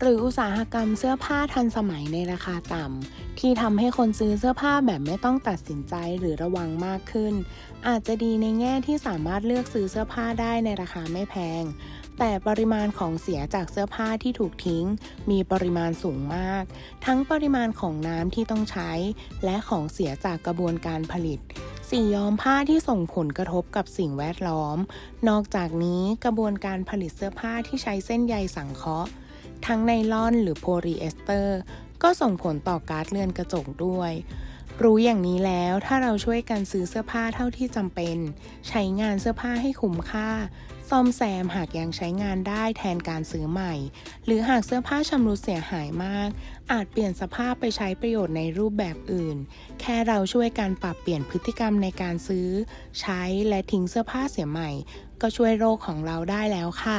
หรืออุตสาหกรรมเสื้อผ้าทันสมัยในราคาต่ำ ที่ทำให้คนซื้อเสื้อผ้าแบบไม่ต้องตัดสินใจหรือระวังมากขึ้น อาจจะดีในแง่ที่สามารถเลือกซื้อเสื้อผ้าได้ในราคาไม่แพง แต่ปริมาณของเสียจากเสื้อผ้าที่ถูกทิ้ง มีปริมาณสูงมาก ทั้งปริมาณของน้ำที่ต้องใช้ และของเสียจากกระบวนการผลิตสีย้อมผ้าที่ส่งผลกระทบกับสิ่งแวดล้อม นอกจากนี้กระบวนการผลิตเสื้อผ้าที่ใช้เส้นใยสังเคราะห์ ทั้งไนลอนหรือโพลีเอสเตอร์ ก็ส่งผลต่อกาซเรือนกระจกด้วย รู้อย่างนี้แล้วถ้าเราช่วยกันซื้อเสื้อผ้าเท่าที่จำเป็น ใช้งานเสื้อผ้าให้คุ้มค่า ซ่อมแซมหากยังใช้งานได้แทนการซื้อใหม่ หรือหากเสื้อผ้าชำรุดเสียหายมาก อาจเปลี่ยนสภาพไปใช้ประโยชน์ในรูปแบบอื่น แค่เราช่วยกันปรับเปลี่ยนพฤติกรรมในการซื้อ ใช้และทิ้งเสื้อผ้าเสียใหม่ ก็ช่วยโลกของเราได้แล้วค่ะ